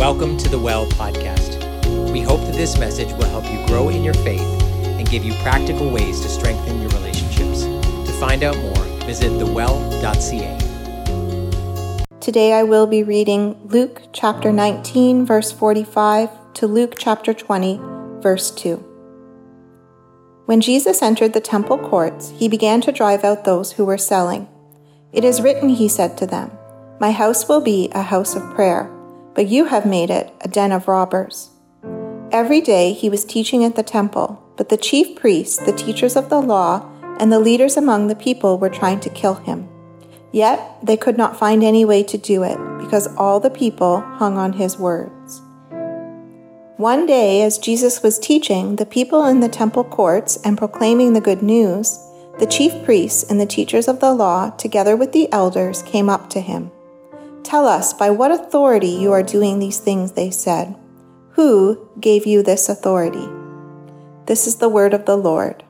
Welcome to the Well podcast. We hope that this message will help you grow in your faith and give you practical ways to strengthen your relationships. To find out more, visit thewell.ca. Today I will be reading Luke chapter 19, verse 45 to Luke chapter 20, verse 2. When Jesus entered the temple courts, he began to drive out those who were selling. It is written, he said to them, My house will be a house of prayer, but you have made it a den of robbers. Every day he was teaching at the temple, but the chief priests, the teachers of the law, and the leaders among the people were trying to kill him. Yet they could not find any way to do it, because all the people hung on his words. One day, as Jesus was teaching the people in the temple courts and proclaiming the good news, the chief priests and the teachers of the law, together with the elders, came up to him. Tell us by what authority you are doing these things, they said. Who gave you this authority? This is the word of the Lord.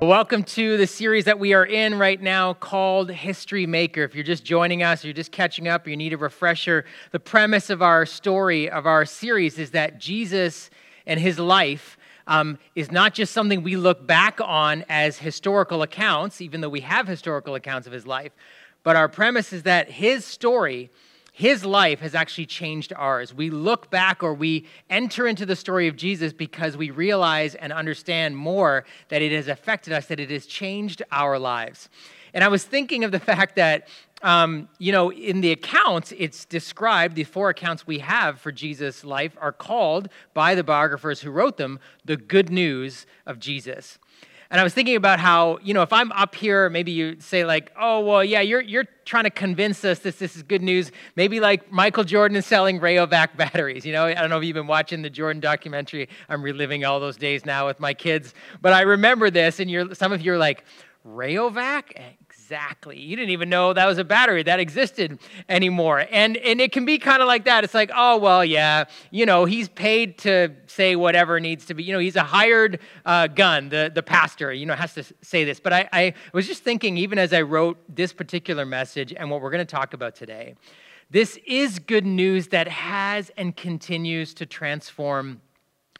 Welcome to the series that we are in right now called History Maker. If you're just joining us, or you're just catching up, or you need a refresher, the premise of our story, of our series, is that Jesus and his life um, is not just something we look back on as historical accounts, even though we have historical accounts of his life, but our premise is that his story his life has actually changed ours. We look back or we enter into the story of Jesus because we realize and understand more that it has affected us, that it has changed our lives. And I was thinking of the fact that, um, you know, in the accounts, it's described, the four accounts we have for Jesus' life are called by the biographers who wrote them the good news of Jesus. And I was thinking about how, you know, if I'm up here, maybe you say, like, oh, well, yeah, you're, you're trying to convince us that this is good news. Maybe like Michael Jordan is selling Rayovac batteries. You know, I don't know if you've been watching the Jordan documentary. I'm reliving all those days now with my kids. But I remember this, and you're, some of you are like, Rayovac? Exactly. You didn't even know that was a battery that existed anymore. And, and it can be kind of like that. It's like, oh, well, yeah, you know, he's paid to say whatever needs to be. You know, he's a hired uh, gun, the, the pastor, you know, has to say this. But I, I was just thinking, even as I wrote this particular message and what we're going to talk about today, this is good news that has and continues to transform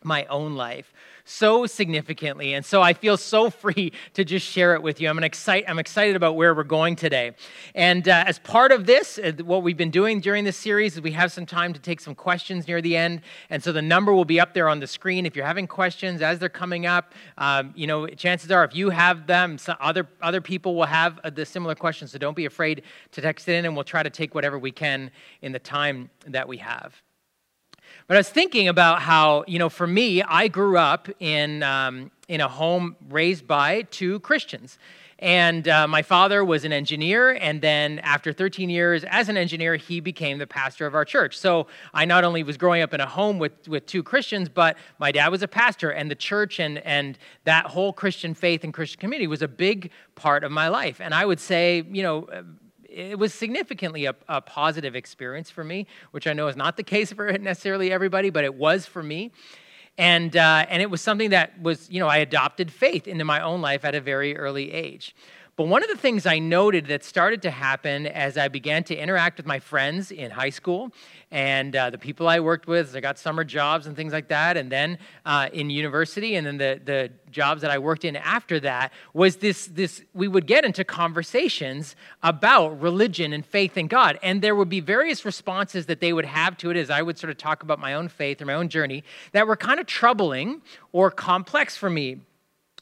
my own life so significantly. And so I feel so free to just share it with you. I'm, excite, I'm excited about where we're going today. And uh, as part of this, uh, what we've been doing during this series is we have some time to take some questions near the end. And so the number will be up there on the screen. If you're having questions as they're coming up, um, you know, chances are if you have them, other, other people will have uh, the similar questions. So don't be afraid to text it in, and we'll try to take whatever we can in the time that we have. But I was thinking about how, you know, for me, I grew up in, um, in a home raised by two Christians. And uh, my father was an engineer, and then after 13 years as an engineer, he became the pastor of our church. So I not only was growing up in a home with, with two Christians, but my dad was a pastor, and the church and, and that whole Christian faith and Christian community was a big part of my life. And I would say, you know, it was significantly a, a, positive experience for me, which I know is not the case for necessarily everybody, but it was for me. And, uh, and it was something that was, you know, I adopted faith into my own life at a very early age. But one of the things I noted that started to happen as I began to interact with my friends in high school and uh, the people I worked with, I got summer jobs and things like that, and then uh, in university, and then the, the jobs that I worked in after that, was this, this we would get into conversations about religion and faith in God. And there would be various responses that they would have to it as I would sort of talk about my own faith or my own journey that were kind of troubling or complex for me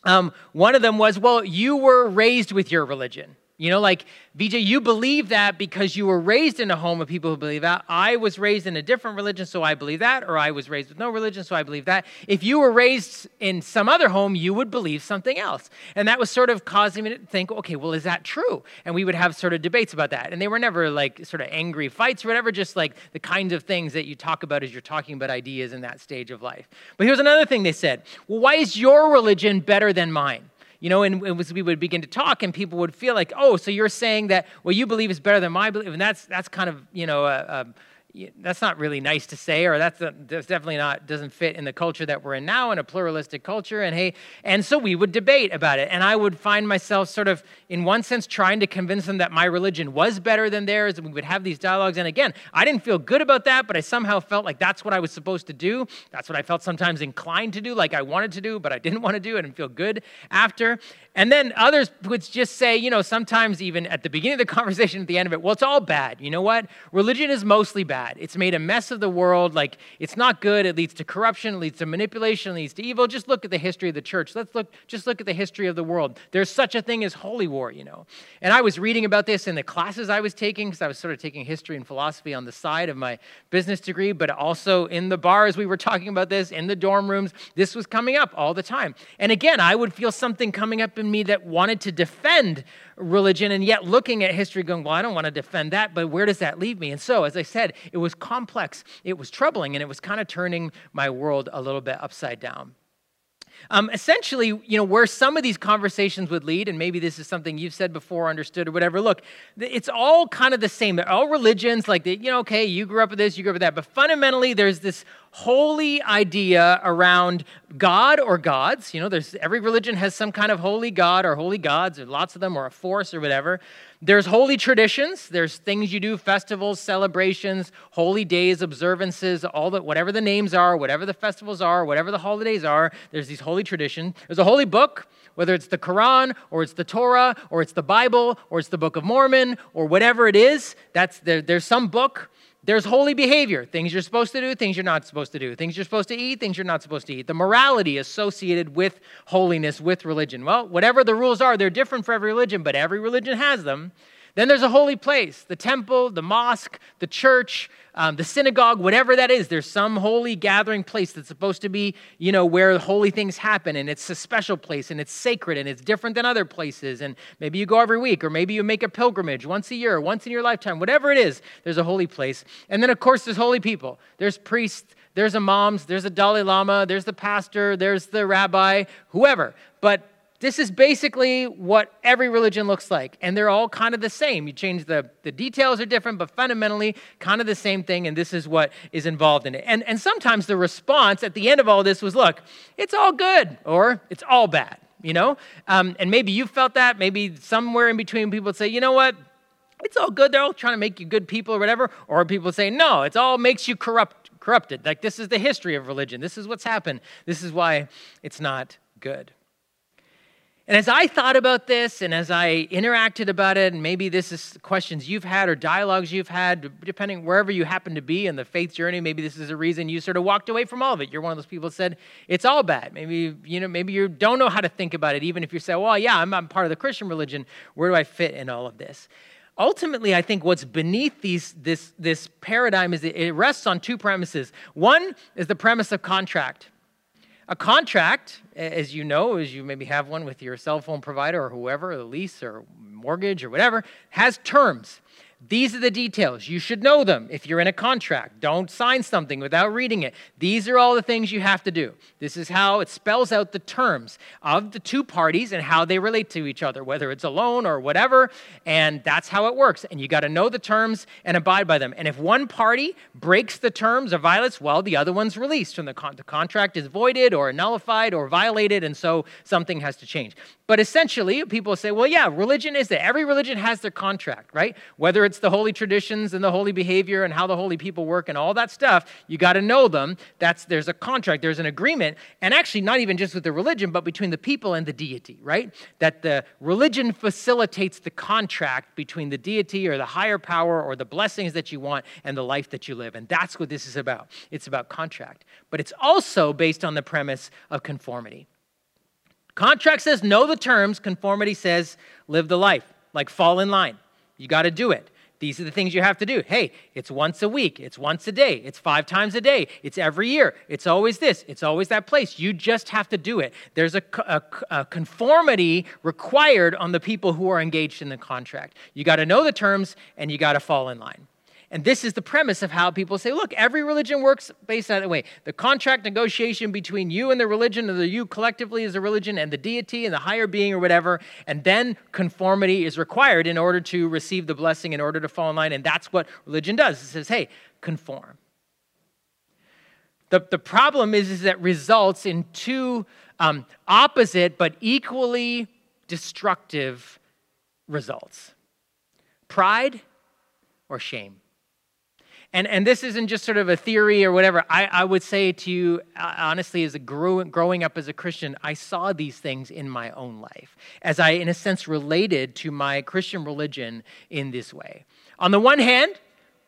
um, one of them was, well, you were raised with your religion. You know, like, VJ, you believe that because you were raised in a home of people who believe that. I was raised in a different religion, so I believe that. Or I was raised with no religion, so I believe that. If you were raised in some other home, you would believe something else. And that was sort of causing me to think, okay, well, is that true? And we would have sort of debates about that. And they were never like sort of angry fights or whatever, just like the kinds of things that you talk about as you're talking about ideas in that stage of life. But here's another thing they said well, why is your religion better than mine? You know, and as we would begin to talk, and people would feel like, oh, so you're saying that what you believe is better than my belief, and that's that's kind of you know a that's not really nice to say, or that's, a, that's definitely not, doesn't fit in the culture that we're in now, in a pluralistic culture. And hey, and so we would debate about it. And I would find myself sort of, in one sense, trying to convince them that my religion was better than theirs. And we would have these dialogues. And again, I didn't feel good about that, but I somehow felt like that's what I was supposed to do. That's what I felt sometimes inclined to do, like I wanted to do, but I didn't want to do. I didn't feel good after. And then others would just say, you know, sometimes even at the beginning of the conversation, at the end of it, well, it's all bad. You know what? Religion is mostly bad. It's made a mess of the world. Like, it's not good. It leads to corruption, it leads to manipulation, it leads to evil. Just look at the history of the church. Let's look, just look at the history of the world. There's such a thing as holy war, you know. And I was reading about this in the classes I was taking, because I was sort of taking history and philosophy on the side of my business degree, but also in the bars, we were talking about this, in the dorm rooms. This was coming up all the time. And again, I would feel something coming up in in me that wanted to defend religion and yet looking at history going, well, I don't want to defend that, but where does that leave me? And so, as I said, it was complex, it was troubling, and it was kind of turning my world a little bit upside down. Um, essentially, you know, where some of these conversations would lead, and maybe this is something you've said before, understood, or whatever. Look, it's all kind of the same. They're all religions, like, the, you know, okay, you grew up with this, you grew up with that. But fundamentally, there's this holy idea around God or gods. You know, there's every religion has some kind of holy God or holy gods, or lots of them, or a force or whatever. There's holy traditions. There's things you do, festivals, celebrations, holy days, observances, all the whatever the names are, whatever the festivals are, whatever the holidays are. There's these holy traditions. There's a holy book, whether it's the Quran or it's the Torah or it's the Bible or it's the Book of Mormon or whatever it is. That's there, there's some book there's holy behavior, things you're supposed to do, things you're not supposed to do, things you're supposed to eat, things you're not supposed to eat. The morality associated with holiness, with religion. Well, whatever the rules are, they're different for every religion, but every religion has them. Then there's a holy place the temple, the mosque, the church, um, the synagogue, whatever that is. There's some holy gathering place that's supposed to be, you know, where holy things happen. And it's a special place and it's sacred and it's different than other places. And maybe you go every week or maybe you make a pilgrimage once a year, once in your lifetime, whatever it is, there's a holy place. And then, of course, there's holy people. There's priests, there's imams, there's a Dalai Lama, there's the pastor, there's the rabbi, whoever. But this is basically what every religion looks like. And they're all kind of the same. You change the, the details are different, but fundamentally kind of the same thing. And this is what is involved in it. And, and sometimes the response at the end of all this was look, it's all good or it's all bad, you know? Um, and maybe you felt that. Maybe somewhere in between people would say, you know what? It's all good. They're all trying to make you good people or whatever. Or people say, no, it's all makes you corrupt, corrupted. Like this is the history of religion. This is what's happened. This is why it's not good. And as I thought about this and as I interacted about it, and maybe this is questions you've had or dialogues you've had, depending wherever you happen to be in the faith journey, maybe this is a reason you sort of walked away from all of it. You're one of those people that said, it's all bad. Maybe, you know, maybe you don't know how to think about it, even if you say, well, yeah, I'm, I'm part of the Christian religion. Where do I fit in all of this? Ultimately, I think what's beneath these, this, this paradigm is it rests on two premises. One is the premise of contract. A contract, as you know, as you maybe have one with your cell phone provider or whoever, a lease or mortgage or whatever, has terms. These are the details. You should know them if you're in a contract. Don't sign something without reading it. These are all the things you have to do. This is how it spells out the terms of the two parties and how they relate to each other, whether it's a loan or whatever. And that's how it works. And you got to know the terms and abide by them. And if one party breaks the terms or violates, well, the other one's released and the, con- the contract is voided or nullified or violated. And so something has to change. But essentially, people say, well, yeah, religion is that. Every religion has their contract, right? Whether it's the holy traditions and the holy behavior and how the holy people work and all that stuff, you got to know them. That's there's a contract, there's an agreement, and actually not even just with the religion, but between the people and the deity, right? That the religion facilitates the contract between the deity or the higher power or the blessings that you want and the life that you live. And that's what this is about. It's about contract. But it's also based on the premise of conformity. Contract says know the terms, conformity says live the life, like fall in line. You got to do it. These are the things you have to do. Hey, it's once a week, it's once a day, it's five times a day, it's every year, it's always this, it's always that place. You just have to do it. There's a, a, a conformity required on the people who are engaged in the contract. You got to know the terms and you got to fall in line. And this is the premise of how people say, look, every religion works based on that way. The contract negotiation between you and the religion, or the you collectively as a religion, and the deity and the higher being or whatever, and then conformity is required in order to receive the blessing, in order to fall in line. And that's what religion does. It says, hey, conform. The, the problem is, is that results in two um, opposite but equally destructive results pride or shame. And, and this isn't just sort of a theory or whatever. I, I would say to you, uh, honestly, as a grew, growing up as a Christian, I saw these things in my own life as I, in a sense, related to my Christian religion in this way. On the one hand,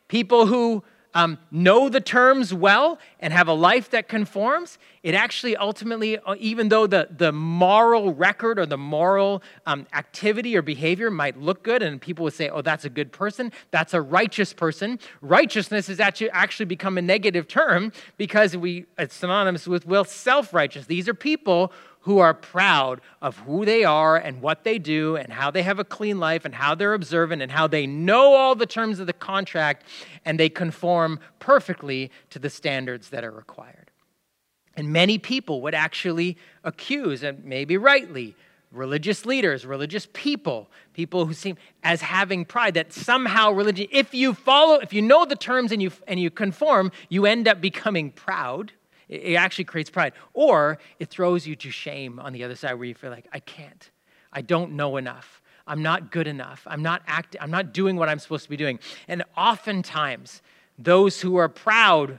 people who um, know the terms well and have a life that conforms, it actually ultimately, uh, even though the, the moral record or the moral um, activity or behavior might look good, and people would say, oh, that's a good person, that's a righteous person, righteousness has actually, actually become a negative term because we, it's synonymous with, self righteous. These are people who are proud of who they are and what they do and how they have a clean life and how they're observant and how they know all the terms of the contract and they conform perfectly to the standards that are required. And many people would actually accuse, and maybe rightly, religious leaders, religious people, people who seem as having pride that somehow religion, if you follow, if you know the terms and you and you conform, you end up becoming proud it actually creates pride. Or it throws you to shame on the other side where you feel like, I can't. I don't know enough. I'm not good enough. I'm not act- I'm not doing what I'm supposed to be doing. And oftentimes, those who are proud,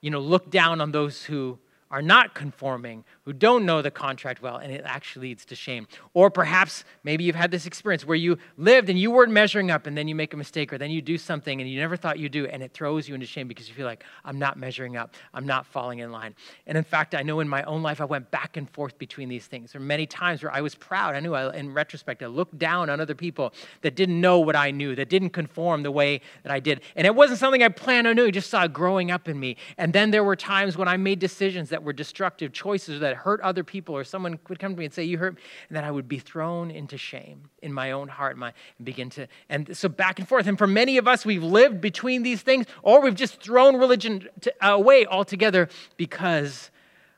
you know, look down on those who are not conforming, who don't know the contract well, and it actually leads to shame. Or perhaps maybe you've had this experience where you lived and you weren't measuring up, and then you make a mistake, or then you do something and you never thought you'd do, and it throws you into shame because you feel like, I'm not measuring up, I'm not falling in line. And in fact, I know in my own life, I went back and forth between these things. There were many times where I was proud. I knew, I, in retrospect, I looked down on other people that didn't know what I knew, that didn't conform the way that I did. And it wasn't something I planned on doing, just saw it growing up in me. And then there were times when I made decisions that were destructive choices that hurt other people, or someone would come to me and say, You hurt, and then I would be thrown into shame in my own heart my, and begin to, and so back and forth. And for many of us, we've lived between these things, or we've just thrown religion to, away altogether because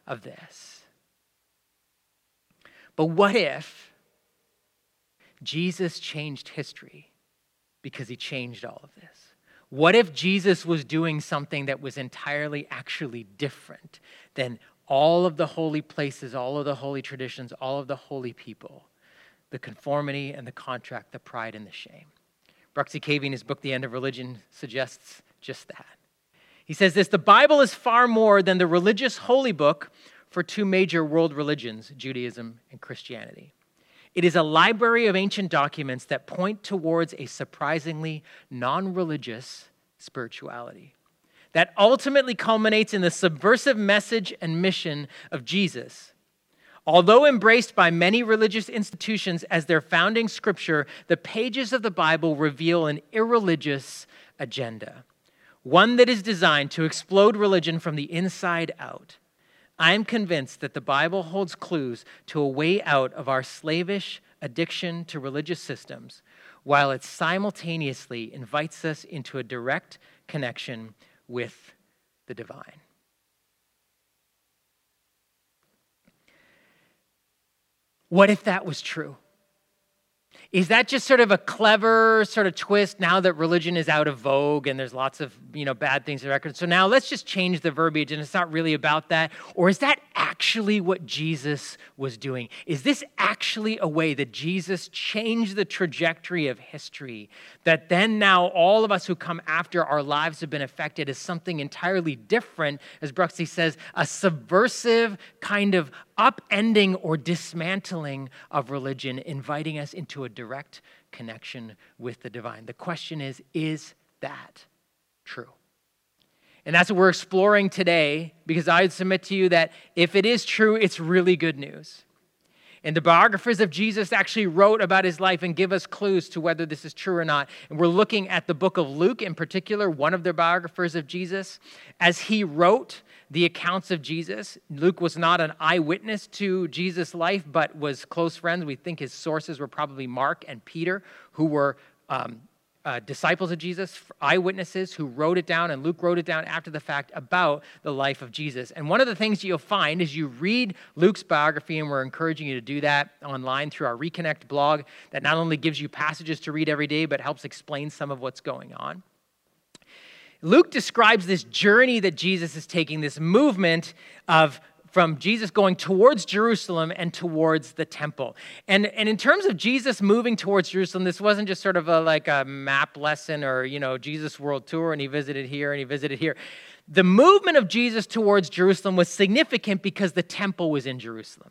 of this. But what if Jesus changed history because he changed all of this? What if Jesus was doing something that was entirely actually different than all of the holy places, all of the holy traditions, all of the holy people, the conformity and the contract, the pride and the shame. Bruxy Cavey, in his book, The End of Religion, suggests just that. He says this The Bible is far more than the religious holy book for two major world religions, Judaism and Christianity. It is a library of ancient documents that point towards a surprisingly non religious spirituality that ultimately culminates in the subversive message and mission of Jesus. Although embraced by many religious institutions as their founding scripture, the pages of the Bible reveal an irreligious agenda, one that is designed to explode religion from the inside out. I am convinced that the Bible holds clues to a way out of our slavish addiction to religious systems, while it simultaneously invites us into a direct connection with the divine. What if that was true? Is that just sort of a clever sort of twist now that religion is out of vogue and there's lots of you know bad things in record? So now let's just change the verbiage and it's not really about that. Or is that actually what Jesus was doing? Is this actually a way that Jesus changed the trajectory of history? That then now all of us who come after our lives have been affected as something entirely different, as Bruxy says, a subversive kind of upending or dismantling of religion, inviting us into a direct connection with the divine. The question is is that true? And that's what we're exploring today because I would submit to you that if it is true, it's really good news. And the biographers of Jesus actually wrote about his life and give us clues to whether this is true or not. And we're looking at the book of Luke in particular, one of the biographers of Jesus, as he wrote the accounts of Jesus. Luke was not an eyewitness to Jesus' life, but was close friends. We think his sources were probably Mark and Peter, who were um, uh, disciples of Jesus, eyewitnesses who wrote it down, and Luke wrote it down after the fact about the life of Jesus. And one of the things you'll find is you read Luke's biography, and we're encouraging you to do that online through our Reconnect blog that not only gives you passages to read every day, but helps explain some of what's going on. Luke describes this journey that Jesus is taking, this movement of from Jesus going towards Jerusalem and towards the temple. And, and in terms of Jesus moving towards Jerusalem, this wasn't just sort of a, like a map lesson or, you know, Jesus world tour and he visited here and he visited here. The movement of Jesus towards Jerusalem was significant because the temple was in Jerusalem.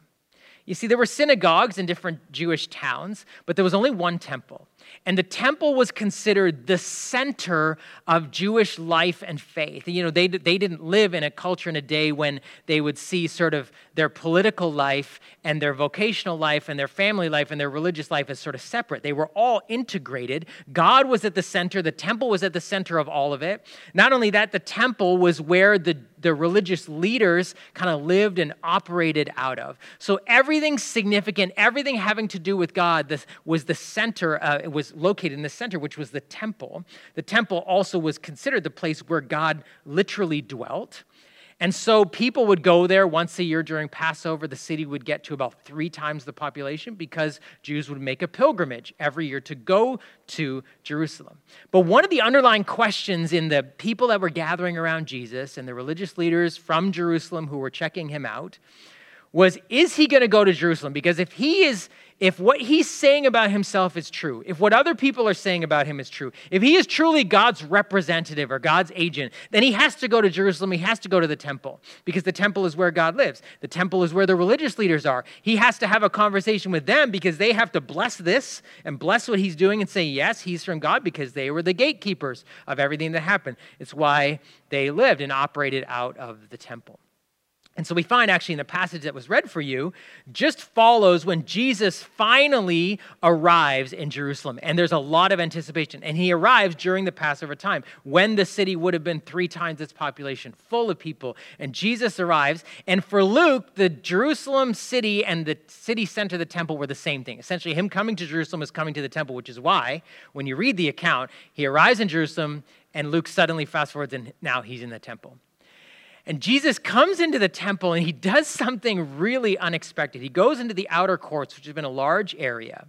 You see, there were synagogues in different Jewish towns, but there was only one temple. And the temple was considered the center of Jewish life and faith. You know, they, they didn't live in a culture in a day when they would see sort of their political life and their vocational life and their family life and their religious life as sort of separate. They were all integrated. God was at the center, the temple was at the center of all of it. Not only that, the temple was where the the religious leaders kind of lived and operated out of. So everything significant, everything having to do with God this was the center, uh, it was located in the center, which was the temple. The temple also was considered the place where God literally dwelt. And so people would go there once a year during Passover. The city would get to about three times the population because Jews would make a pilgrimage every year to go to Jerusalem. But one of the underlying questions in the people that were gathering around Jesus and the religious leaders from Jerusalem who were checking him out was is he going to go to Jerusalem? Because if he is if what he's saying about himself is true, if what other people are saying about him is true, if he is truly God's representative or God's agent, then he has to go to Jerusalem. He has to go to the temple because the temple is where God lives. The temple is where the religious leaders are. He has to have a conversation with them because they have to bless this and bless what he's doing and say, yes, he's from God because they were the gatekeepers of everything that happened. It's why they lived and operated out of the temple. And so we find actually in the passage that was read for you, just follows when Jesus finally arrives in Jerusalem. And there's a lot of anticipation. And he arrives during the Passover time when the city would have been three times its population, full of people. And Jesus arrives. And for Luke, the Jerusalem city and the city center, the temple, were the same thing. Essentially, him coming to Jerusalem is coming to the temple, which is why when you read the account, he arrives in Jerusalem and Luke suddenly fast forwards and now he's in the temple. And Jesus comes into the temple and he does something really unexpected. He goes into the outer courts, which has been a large area.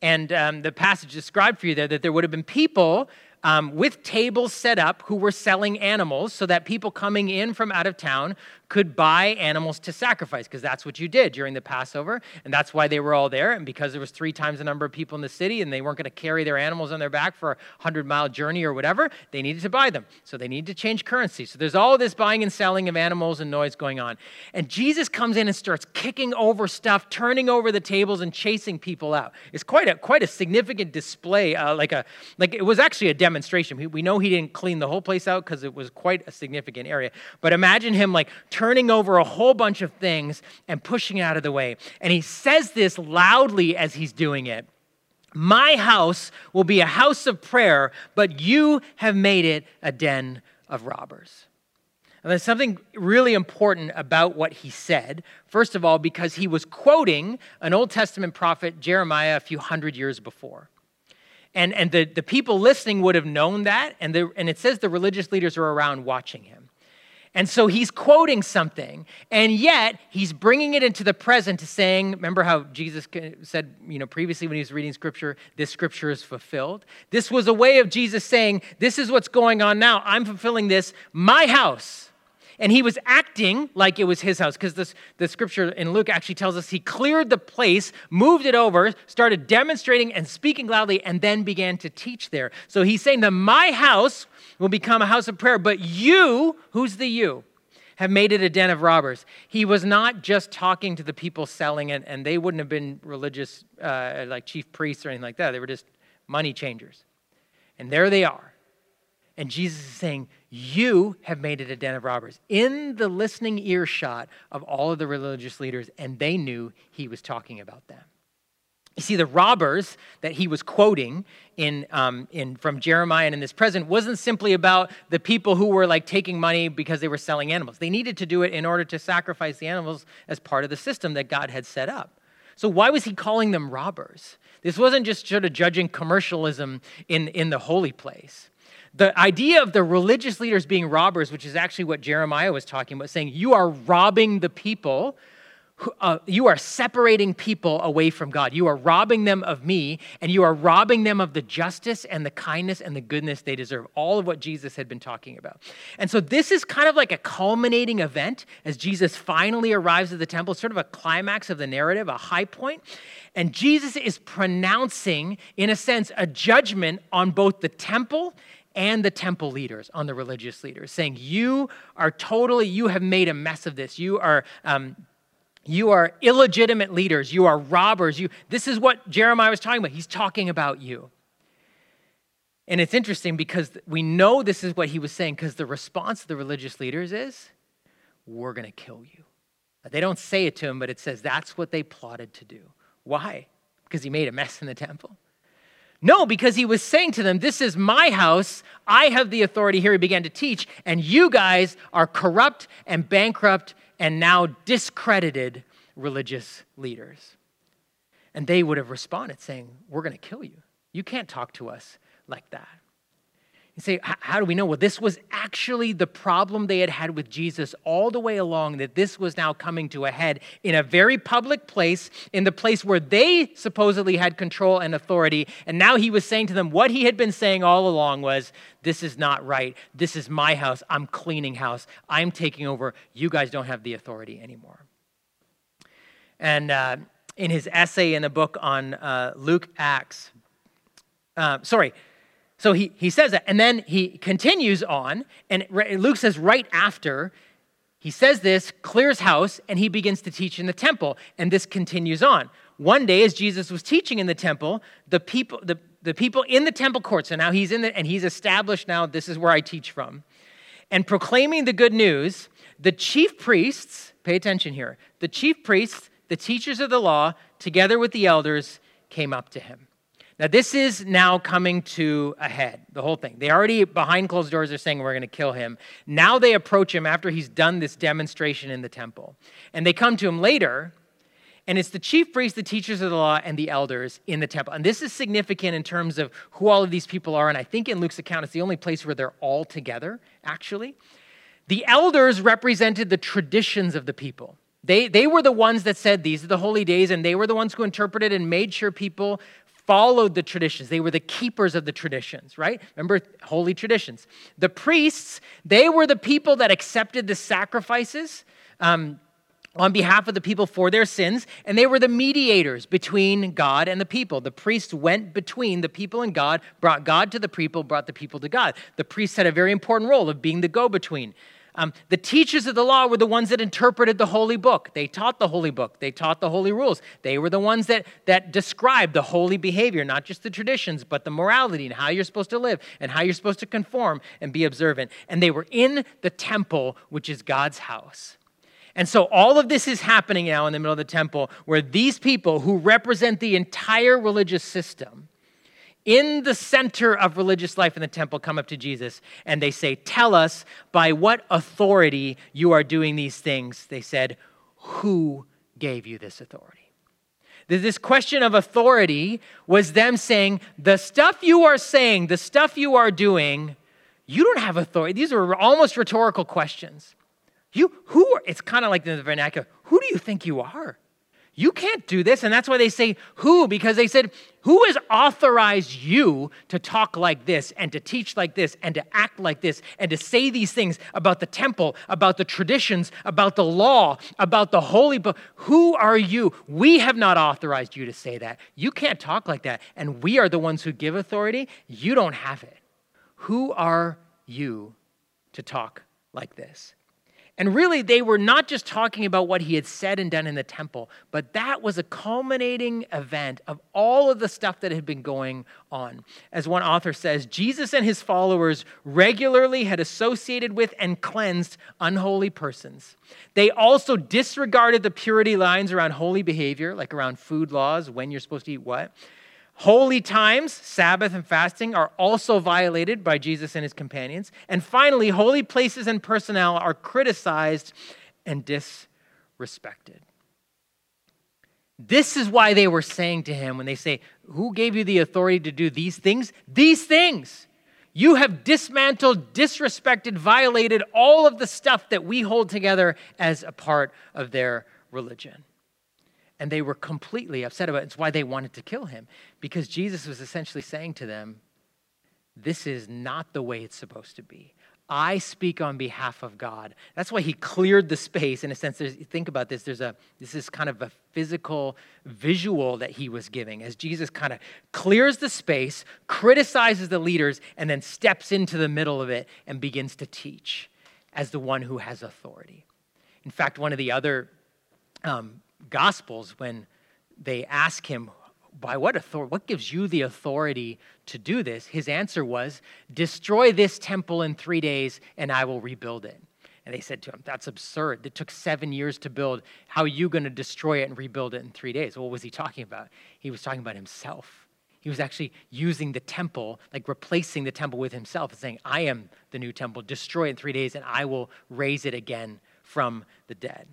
And um, the passage described for you there that there would have been people um, with tables set up who were selling animals so that people coming in from out of town could buy animals to sacrifice because that's what you did during the Passover. And that's why they were all there. And because there was three times the number of people in the city and they weren't going to carry their animals on their back for a 100 mile journey or whatever, they needed to buy them. So they needed to change currency. So there's all this buying and selling of animals and noise going on. And Jesus comes in and starts kicking over stuff, turning over the tables and chasing people out. It's quite a, quite a significant display, uh, like, a, like it was actually a demonstration. We, we know he didn't clean the whole place out because it was quite a significant area. But imagine him like turning over a whole bunch of things and pushing it out of the way. And he says this loudly as he's doing it. My house will be a house of prayer, but you have made it a den of robbers. And there's something really important about what he said. First of all, because he was quoting an Old Testament prophet, Jeremiah, a few hundred years before. And, and the, the people listening would have known that, and, the, and it says the religious leaders were around watching him. And so he's quoting something, and yet he's bringing it into the present to saying, remember how Jesus said, you know, previously when he was reading scripture, this scripture is fulfilled? This was a way of Jesus saying, this is what's going on now. I'm fulfilling this. My house and he was acting like it was his house because this the scripture in Luke actually tells us he cleared the place, moved it over, started demonstrating and speaking loudly, and then began to teach there. So he's saying that my house will become a house of prayer, but you, who's the you? Have made it a den of robbers. He was not just talking to the people selling it, and they wouldn't have been religious, uh, like chief priests or anything like that. They were just money changers. And there they are. And Jesus is saying, You have made it a den of robbers in the listening earshot of all of the religious leaders, and they knew he was talking about them. You see, the robbers that he was quoting in, um, in, from Jeremiah and in this present wasn't simply about the people who were like taking money because they were selling animals. They needed to do it in order to sacrifice the animals as part of the system that God had set up. So, why was he calling them robbers? This wasn't just sort of judging commercialism in, in the holy place. The idea of the religious leaders being robbers, which is actually what Jeremiah was talking about, saying, You are robbing the people uh, you are separating people away from God. You are robbing them of me, and you are robbing them of the justice and the kindness and the goodness they deserve. All of what Jesus had been talking about. And so, this is kind of like a culminating event as Jesus finally arrives at the temple, sort of a climax of the narrative, a high point. And Jesus is pronouncing, in a sense, a judgment on both the temple and the temple leaders, on the religious leaders, saying, You are totally, you have made a mess of this. You are. Um, you are illegitimate leaders. You are robbers. You, this is what Jeremiah was talking about. He's talking about you. And it's interesting because we know this is what he was saying because the response of the religious leaders is, We're going to kill you. They don't say it to him, but it says that's what they plotted to do. Why? Because he made a mess in the temple? No, because he was saying to them, This is my house. I have the authority here. He began to teach, and you guys are corrupt and bankrupt and now discredited religious leaders. And they would have responded saying, We're going to kill you. You can't talk to us like that. You say, how do we know? Well, this was actually the problem they had had with Jesus all the way along, that this was now coming to a head in a very public place, in the place where they supposedly had control and authority. And now he was saying to them what he had been saying all along was, This is not right. This is my house. I'm cleaning house. I'm taking over. You guys don't have the authority anymore. And uh, in his essay in the book on uh, Luke Acts, uh, sorry, so he, he says that. And then he continues on, and Luke says right after, he says this, clears house, and he begins to teach in the temple. And this continues on. One day, as Jesus was teaching in the temple, the people, the, the people in the temple court, so now he's in the, and he's established now, this is where I teach from, and proclaiming the good news, the chief priests, pay attention here, the chief priests, the teachers of the law, together with the elders, came up to him. Now, this is now coming to a head, the whole thing. They already, behind closed doors, are saying, We're going to kill him. Now they approach him after he's done this demonstration in the temple. And they come to him later, and it's the chief priests, the teachers of the law, and the elders in the temple. And this is significant in terms of who all of these people are. And I think in Luke's account, it's the only place where they're all together, actually. The elders represented the traditions of the people. They, they were the ones that said these are the holy days, and they were the ones who interpreted and made sure people followed the traditions. They were the keepers of the traditions, right? Remember, holy traditions. The priests, they were the people that accepted the sacrifices. Um, on behalf of the people for their sins, and they were the mediators between God and the people. The priests went between the people and God, brought God to the people, brought the people to God. The priests had a very important role of being the go between. Um, the teachers of the law were the ones that interpreted the holy book. They taught the holy book. They taught the holy rules. They were the ones that, that described the holy behavior, not just the traditions, but the morality and how you're supposed to live and how you're supposed to conform and be observant. And they were in the temple, which is God's house. And so all of this is happening now in the middle of the temple where these people who represent the entire religious system in the center of religious life in the temple come up to Jesus and they say, Tell us by what authority you are doing these things. They said, Who gave you this authority? This question of authority was them saying, The stuff you are saying, the stuff you are doing, you don't have authority. These are almost rhetorical questions. You, who are, it's kind of like the vernacular, who do you think you are? You can't do this. And that's why they say who, because they said, Who has authorized you to talk like this and to teach like this and to act like this and to say these things about the temple, about the traditions, about the law, about the holy book? Who are you? We have not authorized you to say that. You can't talk like that. And we are the ones who give authority. You don't have it. Who are you to talk like this? And really, they were not just talking about what he had said and done in the temple, but that was a culminating event of all of the stuff that had been going on. As one author says, Jesus and his followers regularly had associated with and cleansed unholy persons. They also disregarded the purity lines around holy behavior, like around food laws, when you're supposed to eat what. Holy times, Sabbath and fasting, are also violated by Jesus and his companions. And finally, holy places and personnel are criticized and disrespected. This is why they were saying to him when they say, Who gave you the authority to do these things? These things. You have dismantled, disrespected, violated all of the stuff that we hold together as a part of their religion. And they were completely upset about it. It's why they wanted to kill him, because Jesus was essentially saying to them, This is not the way it's supposed to be. I speak on behalf of God. That's why he cleared the space. In a sense, think about this. There's a this is kind of a physical visual that he was giving as Jesus kind of clears the space, criticizes the leaders, and then steps into the middle of it and begins to teach as the one who has authority. In fact, one of the other um, gospels, when they ask him by what authority, what gives you the authority to do this? His answer was, destroy this temple in three days and I will rebuild it. And they said to him, That's absurd. It took seven years to build. How are you going to destroy it and rebuild it in three days? What was he talking about? He was talking about himself. He was actually using the temple, like replacing the temple with himself and saying, I am the new temple. Destroy it in three days and I will raise it again from the dead.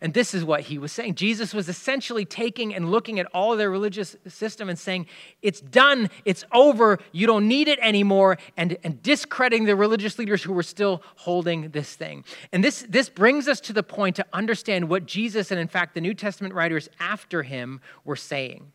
And this is what he was saying. Jesus was essentially taking and looking at all their religious system and saying, It's done, it's over, you don't need it anymore, and, and discrediting the religious leaders who were still holding this thing. And this, this brings us to the point to understand what Jesus and, in fact, the New Testament writers after him were saying.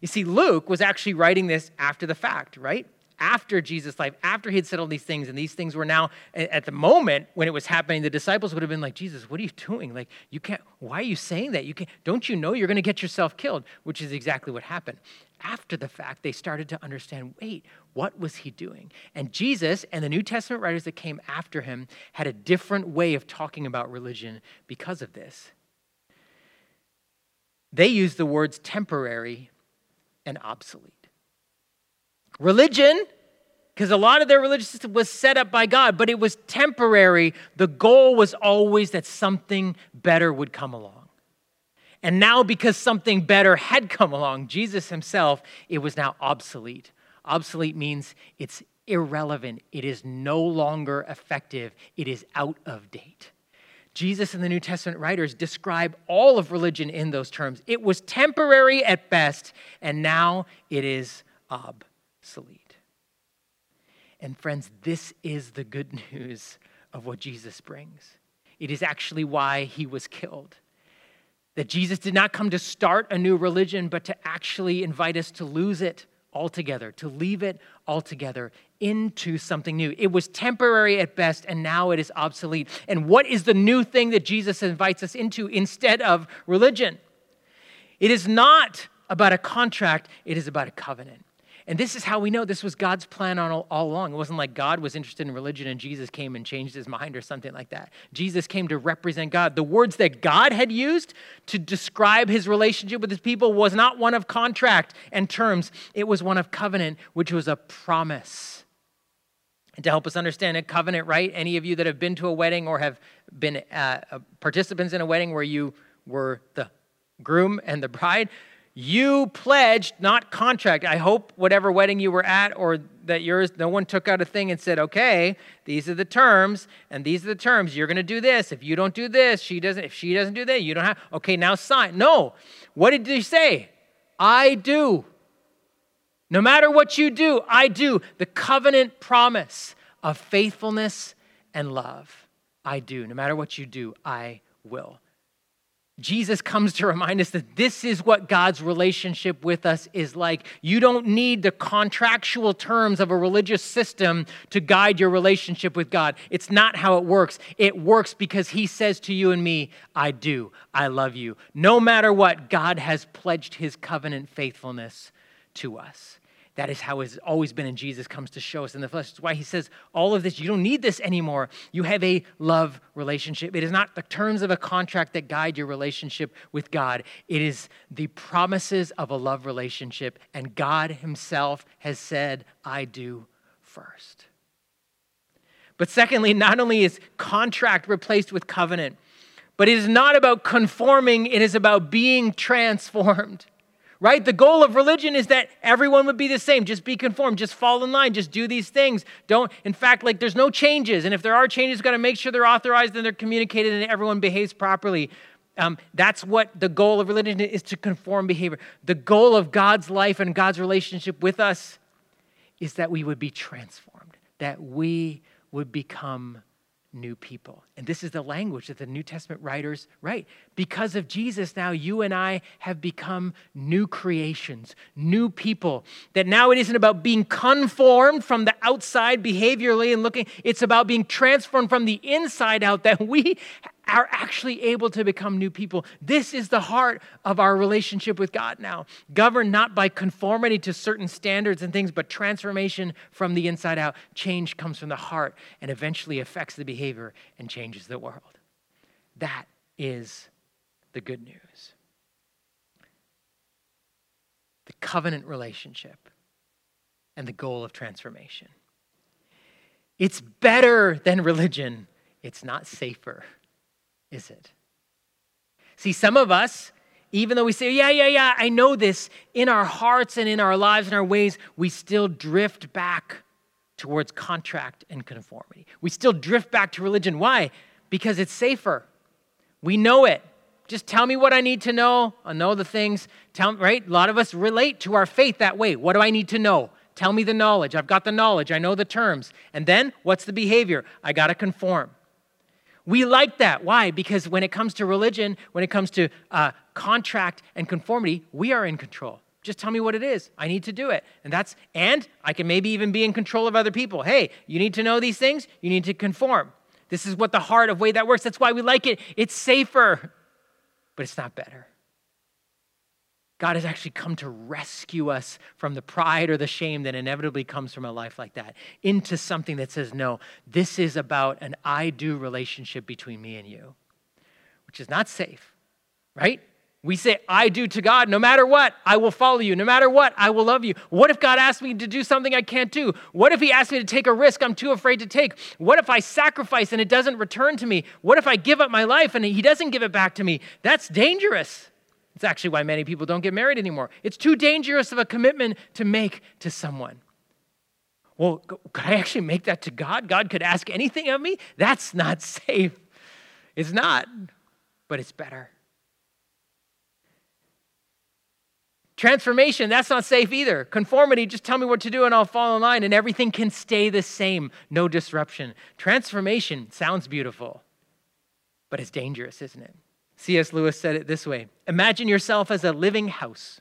You see, Luke was actually writing this after the fact, right? After Jesus' life, after he had said all these things, and these things were now at the moment when it was happening, the disciples would have been like, Jesus, what are you doing? Like, you can't, why are you saying that? You can't, don't you know you're going to get yourself killed? Which is exactly what happened. After the fact, they started to understand wait, what was he doing? And Jesus and the New Testament writers that came after him had a different way of talking about religion because of this. They used the words temporary and obsolete. Religion, because a lot of their religious system was set up by God, but it was temporary. The goal was always that something better would come along. And now, because something better had come along, Jesus himself, it was now obsolete. Obsolete means it's irrelevant, it is no longer effective, it is out of date. Jesus and the New Testament writers describe all of religion in those terms. It was temporary at best, and now it is obsolete obsolete. And friends, this is the good news of what Jesus brings. It is actually why he was killed. That Jesus did not come to start a new religion, but to actually invite us to lose it altogether, to leave it altogether into something new. It was temporary at best, and now it is obsolete. And what is the new thing that Jesus invites us into instead of religion? It is not about a contract, it is about a covenant. And this is how we know this was God's plan all, all, along. It wasn't like God was interested in religion and Jesus came and changed his mind or something like that. Jesus came to represent God. The words that God had used to describe his relationship with his people was not one of contract and terms, it was one of covenant, which was a promise. And to help us understand a covenant, right? Any of you that have been to a wedding or have been uh, participants in a wedding where you were the groom and the bride, you pledged, not contract. I hope whatever wedding you were at or that yours, no one took out a thing and said, okay, these are the terms, and these are the terms. You're going to do this. If you don't do this, she doesn't. If she doesn't do that, you don't have. Okay, now sign. No. What did he say? I do. No matter what you do, I do. The covenant promise of faithfulness and love. I do. No matter what you do, I will. Jesus comes to remind us that this is what God's relationship with us is like. You don't need the contractual terms of a religious system to guide your relationship with God. It's not how it works. It works because He says to you and me, I do. I love you. No matter what, God has pledged His covenant faithfulness to us. That is how it's always been, and Jesus comes to show us in the flesh. That's why he says, All of this, you don't need this anymore. You have a love relationship. It is not the terms of a contract that guide your relationship with God, it is the promises of a love relationship. And God himself has said, I do first. But secondly, not only is contract replaced with covenant, but it is not about conforming, it is about being transformed right? The goal of religion is that everyone would be the same. Just be conformed, just fall in line, just do these things. Don't, in fact, like there's no changes. And if there are changes, got to make sure they're authorized and they're communicated and everyone behaves properly. Um, that's what the goal of religion is to conform behavior. The goal of God's life and God's relationship with us is that we would be transformed, that we would become new people. And this is the language that the New Testament writers write. Because of Jesus, now you and I have become new creations, new people. That now it isn't about being conformed from the outside behaviorally and looking, it's about being transformed from the inside out, that we are actually able to become new people. This is the heart of our relationship with God now, governed not by conformity to certain standards and things, but transformation from the inside out. Change comes from the heart and eventually affects the behavior and changes the world. That is the good news. The covenant relationship and the goal of transformation. It's better than religion, it's not safer is it? See, some of us, even though we say, yeah, yeah, yeah, I know this, in our hearts and in our lives and our ways, we still drift back towards contract and conformity. We still drift back to religion. Why? Because it's safer. We know it. Just tell me what I need to know. I know the things. Tell right? A lot of us relate to our faith that way. What do I need to know? Tell me the knowledge. I've got the knowledge. I know the terms. And then what's the behavior? I got to conform. We like that. Why? Because when it comes to religion, when it comes to uh, contract and conformity, we are in control. Just tell me what it is. I need to do it. And that's, and I can maybe even be in control of other people. Hey, you need to know these things. You need to conform. This is what the heart of way that works. That's why we like it. It's safer, but it's not better. God has actually come to rescue us from the pride or the shame that inevitably comes from a life like that into something that says, no, this is about an I do relationship between me and you, which is not safe, right? We say, I do to God, no matter what, I will follow you. No matter what, I will love you. What if God asks me to do something I can't do? What if He asks me to take a risk I'm too afraid to take? What if I sacrifice and it doesn't return to me? What if I give up my life and He doesn't give it back to me? That's dangerous. It's actually why many people don't get married anymore. It's too dangerous of a commitment to make to someone. Well, could I actually make that to God? God could ask anything of me? That's not safe. It's not, but it's better. Transformation, that's not safe either. Conformity, just tell me what to do and I'll fall in line and everything can stay the same, no disruption. Transformation sounds beautiful, but it's dangerous, isn't it? C.S. Lewis said it this way Imagine yourself as a living house.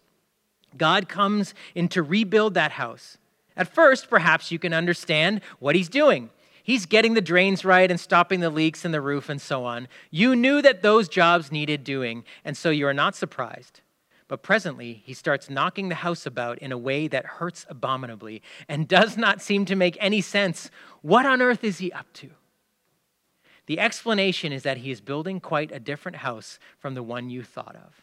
God comes in to rebuild that house. At first, perhaps you can understand what he's doing. He's getting the drains right and stopping the leaks in the roof and so on. You knew that those jobs needed doing, and so you are not surprised. But presently, he starts knocking the house about in a way that hurts abominably and does not seem to make any sense. What on earth is he up to? The explanation is that he is building quite a different house from the one you thought of.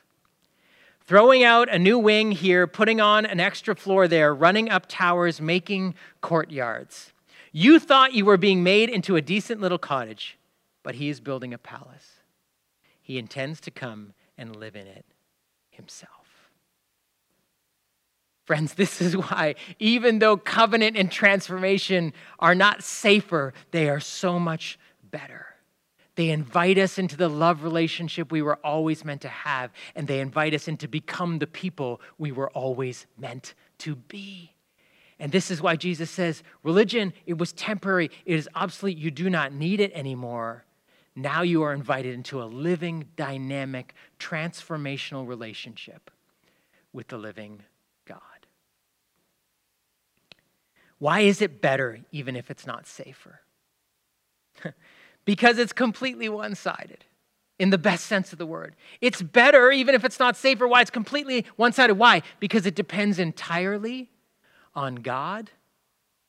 Throwing out a new wing here, putting on an extra floor there, running up towers, making courtyards. You thought you were being made into a decent little cottage, but he is building a palace. He intends to come and live in it himself. Friends, this is why, even though covenant and transformation are not safer, they are so much better. They invite us into the love relationship we were always meant to have, and they invite us into become the people we were always meant to be. And this is why Jesus says, religion, it was temporary, it is obsolete, you do not need it anymore. Now you are invited into a living, dynamic, transformational relationship with the living God. Why is it better even if it's not safer? because it's completely one sided in the best sense of the word. It's better, even if it's not safer. Why? It's completely one sided. Why? Because it depends entirely on God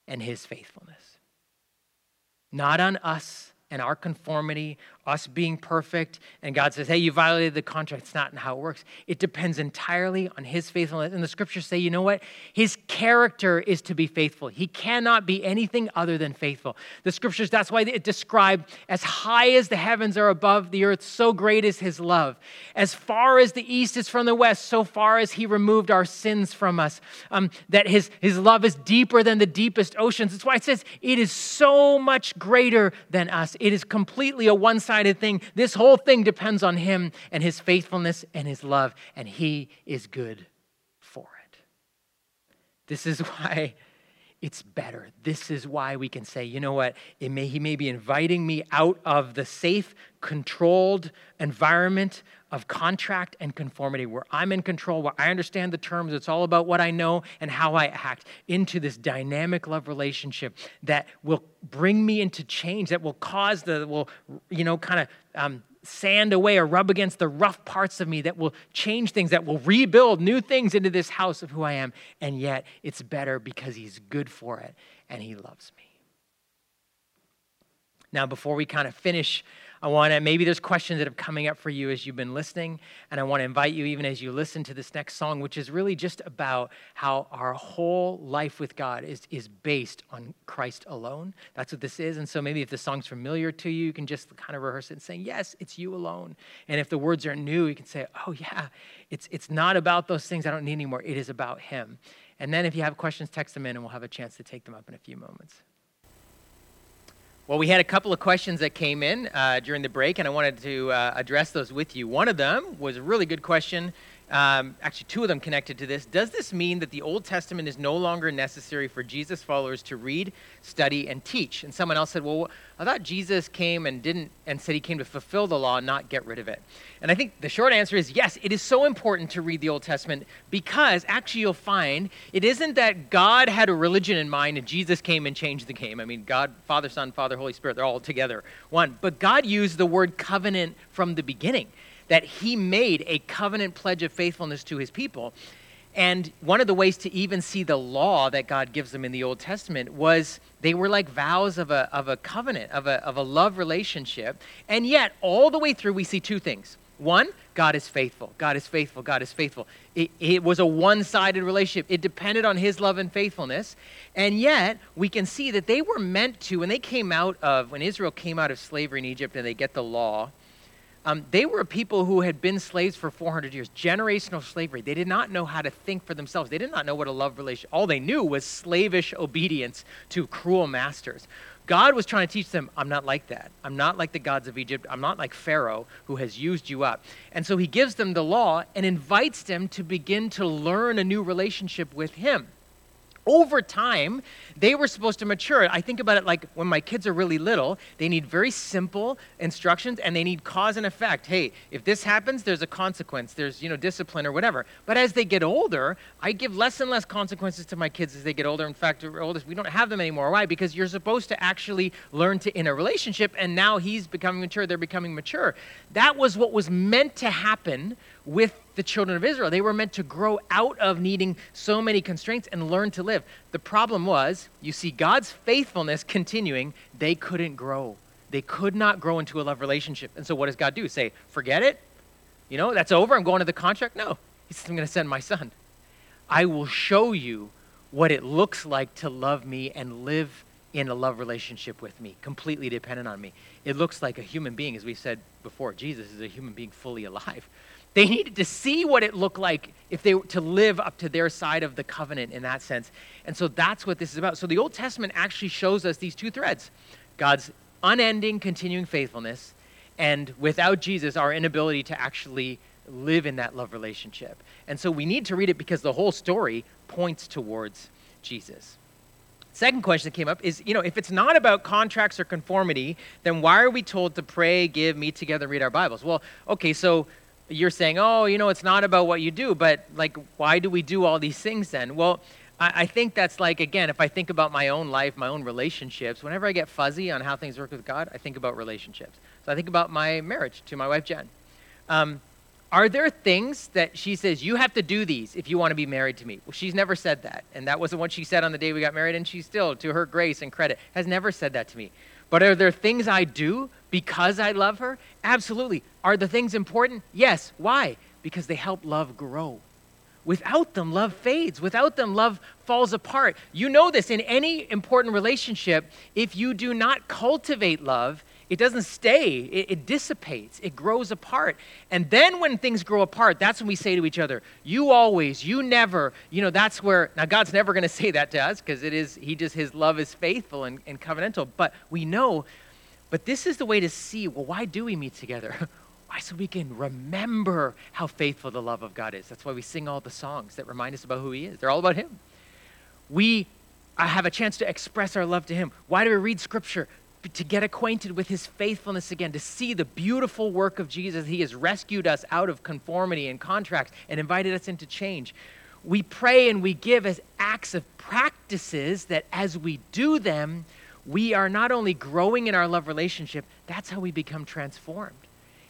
and His faithfulness, not on us and our conformity, us being perfect, and God says, hey, you violated the contract. It's not how it works. It depends entirely on His faithfulness. And the scriptures say, you know what? His character is to be faithful. He cannot be anything other than faithful. The scriptures, that's why it described as high as the heavens are above the earth, so great is His love. As far as the east is from the west, so far as He removed our sins from us. Um, that his, his love is deeper than the deepest oceans. That's why it says it is so much greater than us It is completely a one sided thing. This whole thing depends on Him and His faithfulness and His love, and He is good for it. This is why it's better. This is why we can say, you know what? May, he may be inviting me out of the safe, controlled environment of contract and conformity where I'm in control, where I understand the terms. It's all about what I know and how I act into this dynamic love relationship that will bring me into change, that will cause the, will, you know, kind of um, sand away or rub against the rough parts of me that will change things, that will rebuild new things into this house of who I am. And yet it's better because He's good for it and He loves me. Now, before we kind of finish I want to, maybe there's questions that are coming up for you as you've been listening. And I want to invite you, even as you listen to this next song, which is really just about how our whole life with God is, is based on Christ alone. That's what this is. And so maybe if the song's familiar to you, you can just kind of rehearse it and say, Yes, it's you alone. And if the words are new, you can say, Oh, yeah, it's, it's not about those things I don't need anymore. It is about Him. And then if you have questions, text them in and we'll have a chance to take them up in a few moments. Well, we had a couple of questions that came in uh, during the break, and I wanted to uh, address those with you. One of them was a really good question. Um, actually, two of them connected to this. Does this mean that the Old Testament is no longer necessary for Jesus followers to read, study, and teach? And someone else said, Well, I thought Jesus came and didn't and said he came to fulfill the law, not get rid of it. And I think the short answer is yes, it is so important to read the Old Testament because actually you'll find it isn't that God had a religion in mind and Jesus came and changed the game. I mean, God, Father, Son, Father, Holy Spirit, they're all together one. But God used the word covenant from the beginning that he made a covenant pledge of faithfulness to his people. And one of the ways to even see the law that God gives them in the Old Testament was they were like vows of a, of a covenant, of a, of a love relationship. And yet, all the way through, we see two things. One, God is faithful. God is faithful. God is faithful. It, it was a one sided relationship, it depended on his love and faithfulness. And yet, we can see that they were meant to, when they came out of, when Israel came out of slavery in Egypt and they get the law, um, they were people who had been slaves for 400 years, generational slavery. They did not know how to think for themselves. They did not know what a love relation. All they knew was slavish obedience to cruel masters. God was trying to teach them, I'm not like that. I'm not like the gods of Egypt. I'm not like Pharaoh who has used you up. And so he gives them the law and invites them to begin to learn a new relationship with him over time, they were supposed to mature. I think about it like when my kids are really little, they need very simple instructions and they need cause and effect. Hey, if this happens, there's a consequence. There's, you know, discipline or whatever. But as they get older, I give less and less consequences to my kids as they get older. In fact, oldest, we don't have them anymore. Why? Because you're supposed to actually learn to in a relationship and now he's becoming mature, they're becoming mature. That was what was meant to happen with the children of Israel. They were meant to grow out of needing so many constraints and learn to live. The problem was, you see God's faithfulness continuing, they couldn't grow. They could not grow into a love relationship. And so what does God do? Say, forget it? You know, that's over. I'm going to the contract? No. He says, I'm going to send my son. I will show you what it looks like to love me and live in a love relationship with me, completely dependent on me. It looks like a human being, as we said before. Jesus is a human being fully alive. They needed to see what it looked like if they were to live up to their side of the covenant in that sense. And so that's what this is about. So the Old Testament actually shows us these two threads God's unending, continuing faithfulness, and without Jesus, our inability to actually live in that love relationship. And so we need to read it because the whole story points towards Jesus. Second question that came up is, you know, if it's not about contracts or conformity, then why are we told to pray, give, meet together, read our Bibles? Well, okay, so you're saying, oh, you know, it's not about what you do, but like, why do we do all these things then? Well, I, I think that's like, again, if I think about my own life, my own relationships, whenever I get fuzzy on how things work with God, I think about relationships. So I think about my marriage to my wife, Jen. Um, are there things that she says, you have to do these if you want to be married to me? Well, she's never said that. And that wasn't what she said on the day we got married. And she still, to her grace and credit, has never said that to me. But are there things I do because I love her? Absolutely. Are the things important? Yes. Why? Because they help love grow. Without them, love fades. Without them, love falls apart. You know this in any important relationship. If you do not cultivate love, it doesn't stay, it, it, dissipates, it grows apart. And then when things grow apart, that's when we say to each other, You always, you never. You know, that's where, now God's never going to say that to us because it is, He just, His love is faithful and, and covenantal. But we know But this is the way to see well, why do we meet together? Why? So we can remember how faithful the love of God is. That's why we sing all the songs that remind us about who He is. They're all about Him. We uh, have a chance to express our love to Him. Why do we read Scripture? To get acquainted with His faithfulness again, to see the beautiful work of Jesus. He has rescued us out of conformity and contracts and invited us into change. We pray and we give as acts of practices that as we do them, we are not only growing in our love relationship, that's how we become transformed.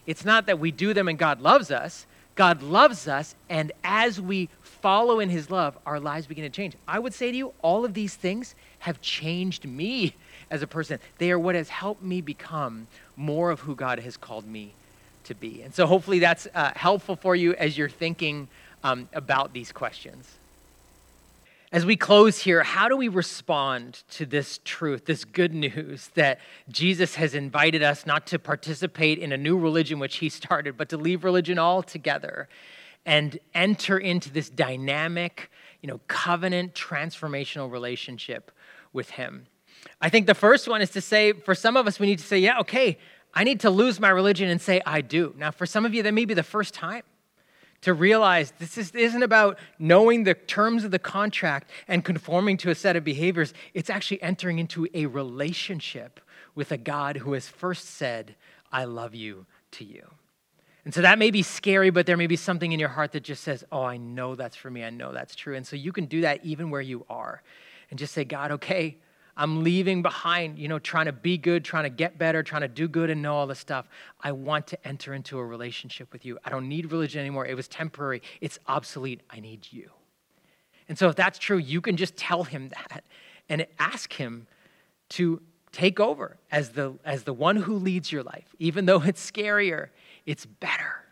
It's not that we do them and God loves us. God loves us, and as we follow in his love, our lives begin to change. I would say to you, all of these things have changed me as a person. They are what has helped me become more of who God has called me to be. And so hopefully that's uh, helpful for you as you're thinking um, about these questions. As we close here, how do we respond to this truth, this good news that Jesus has invited us not to participate in a new religion which he started, but to leave religion altogether and enter into this dynamic, you know, covenant transformational relationship with him? I think the first one is to say, for some of us, we need to say, yeah, okay, I need to lose my religion and say, I do. Now, for some of you, that may be the first time to realize this is, isn't about knowing the terms of the contract and conforming to a set of behaviors. It's actually entering into a relationship with a God who has first said, I love you to you. And so that may be scary, but there may be something in your heart that just says, Oh, I know that's for me. I know that's true. And so you can do that even where you are and just say, God, okay, I'm leaving behind, you know, trying to be good, trying to get better, trying to do good and know all this stuff. I want to enter into a relationship with you. I don't need religion anymore. It was temporary, it's obsolete. I need you. And so, if that's true, you can just tell him that and ask him to take over as the, as the one who leads your life. Even though it's scarier, it's better.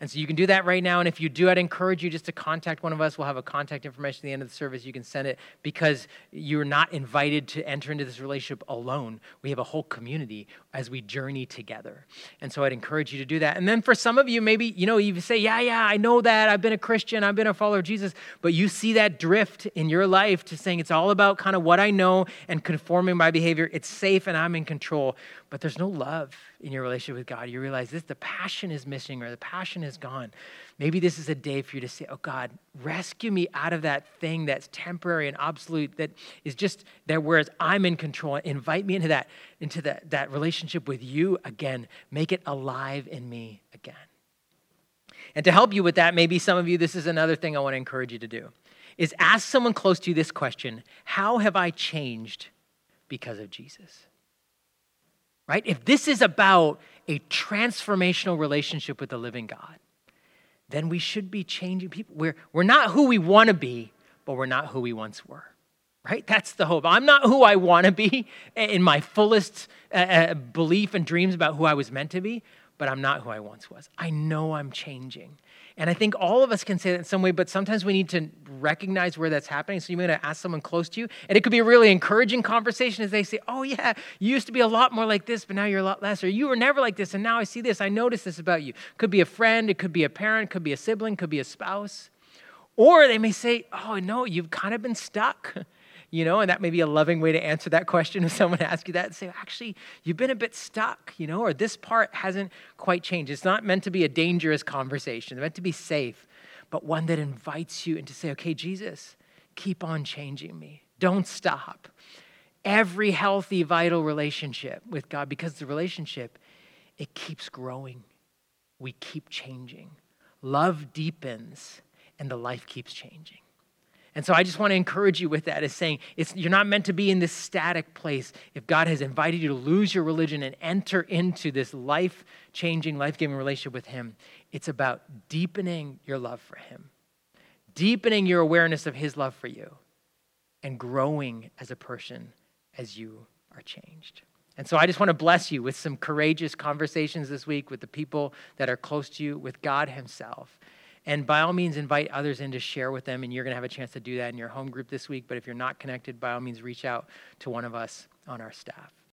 And so you can do that right now. And if you do, I'd encourage you just to contact one of us. We'll have a contact information at the end of the service. You can send it because you're not invited to enter into this relationship alone. We have a whole community as we journey together. And so I'd encourage you to do that. And then for some of you, maybe, you know, you say, yeah, yeah, I know that. I've been a Christian. I've been a follower of Jesus. But you see that drift in your life to saying it's all about kind of what I know and conforming my behavior. It's safe and I'm in control but there's no love in your relationship with God, you realize this the passion is missing or the passion is gone. Maybe this is a day for you to say, Oh God, rescue me out of that thing that's temporary and obsolete, that is just there, whereas I'm in control. Invite me into that, into that, that relationship with you again. Make it alive in me again. And to help you with that, maybe some of you, this is another thing I want to encourage you to do, is ask someone close to you this question How have I changed because of Jesus? Right? If this is about a transformational relationship with the living God, then we should be changing people. We're, we're not who we want to be, but we're not who we once were, right? That's the hope. I'm not who I want to be in my fullest uh, uh, belief and dreams about who I was meant to be, but I'm not who I once was. I know I'm changing. And I think all of us can say that in some way, but sometimes we need to recognize where that's happening. So you may ask someone close to you. And it could be a really encouraging conversation as they say, Oh, yeah, you used to be a lot more like this, but now you're a lot less. Or you were never like this, and now I see this. I notice this about you. Could be a friend, it could be a parent, could be a sibling, could be a spouse. Or they may say, Oh, no, you've kind of been stuck. you know, and that may be a loving way to answer that question if someone asks you that and say, actually, you've been a bit stuck, you know, or this part hasn't quite changed. It's not meant to be a dangerous conversation, it's meant to be safe, but one that invites you and to say, okay, Jesus, keep on changing me. Don't stop. Every healthy, vital relationship with God, because the relationship, it keeps growing. We keep changing. Love deepens, and the life keeps changing. And so I just want to encourage you with that, is saying you're not meant to be in this static place. If God has invited you to lose your religion and enter into this life changing, life giving relationship with Him, it's about deepening your love for Him, deepening your awareness of His love for you, and growing as a person as you are changed. And so I just want to bless you with some courageous conversations this week with the people that are close to you, with God Himself. And by all means, invite others in to share with them, and you're going to have a chance to do that in your home group this week. But if you're not connected, by all means, reach out to one of us on our staff.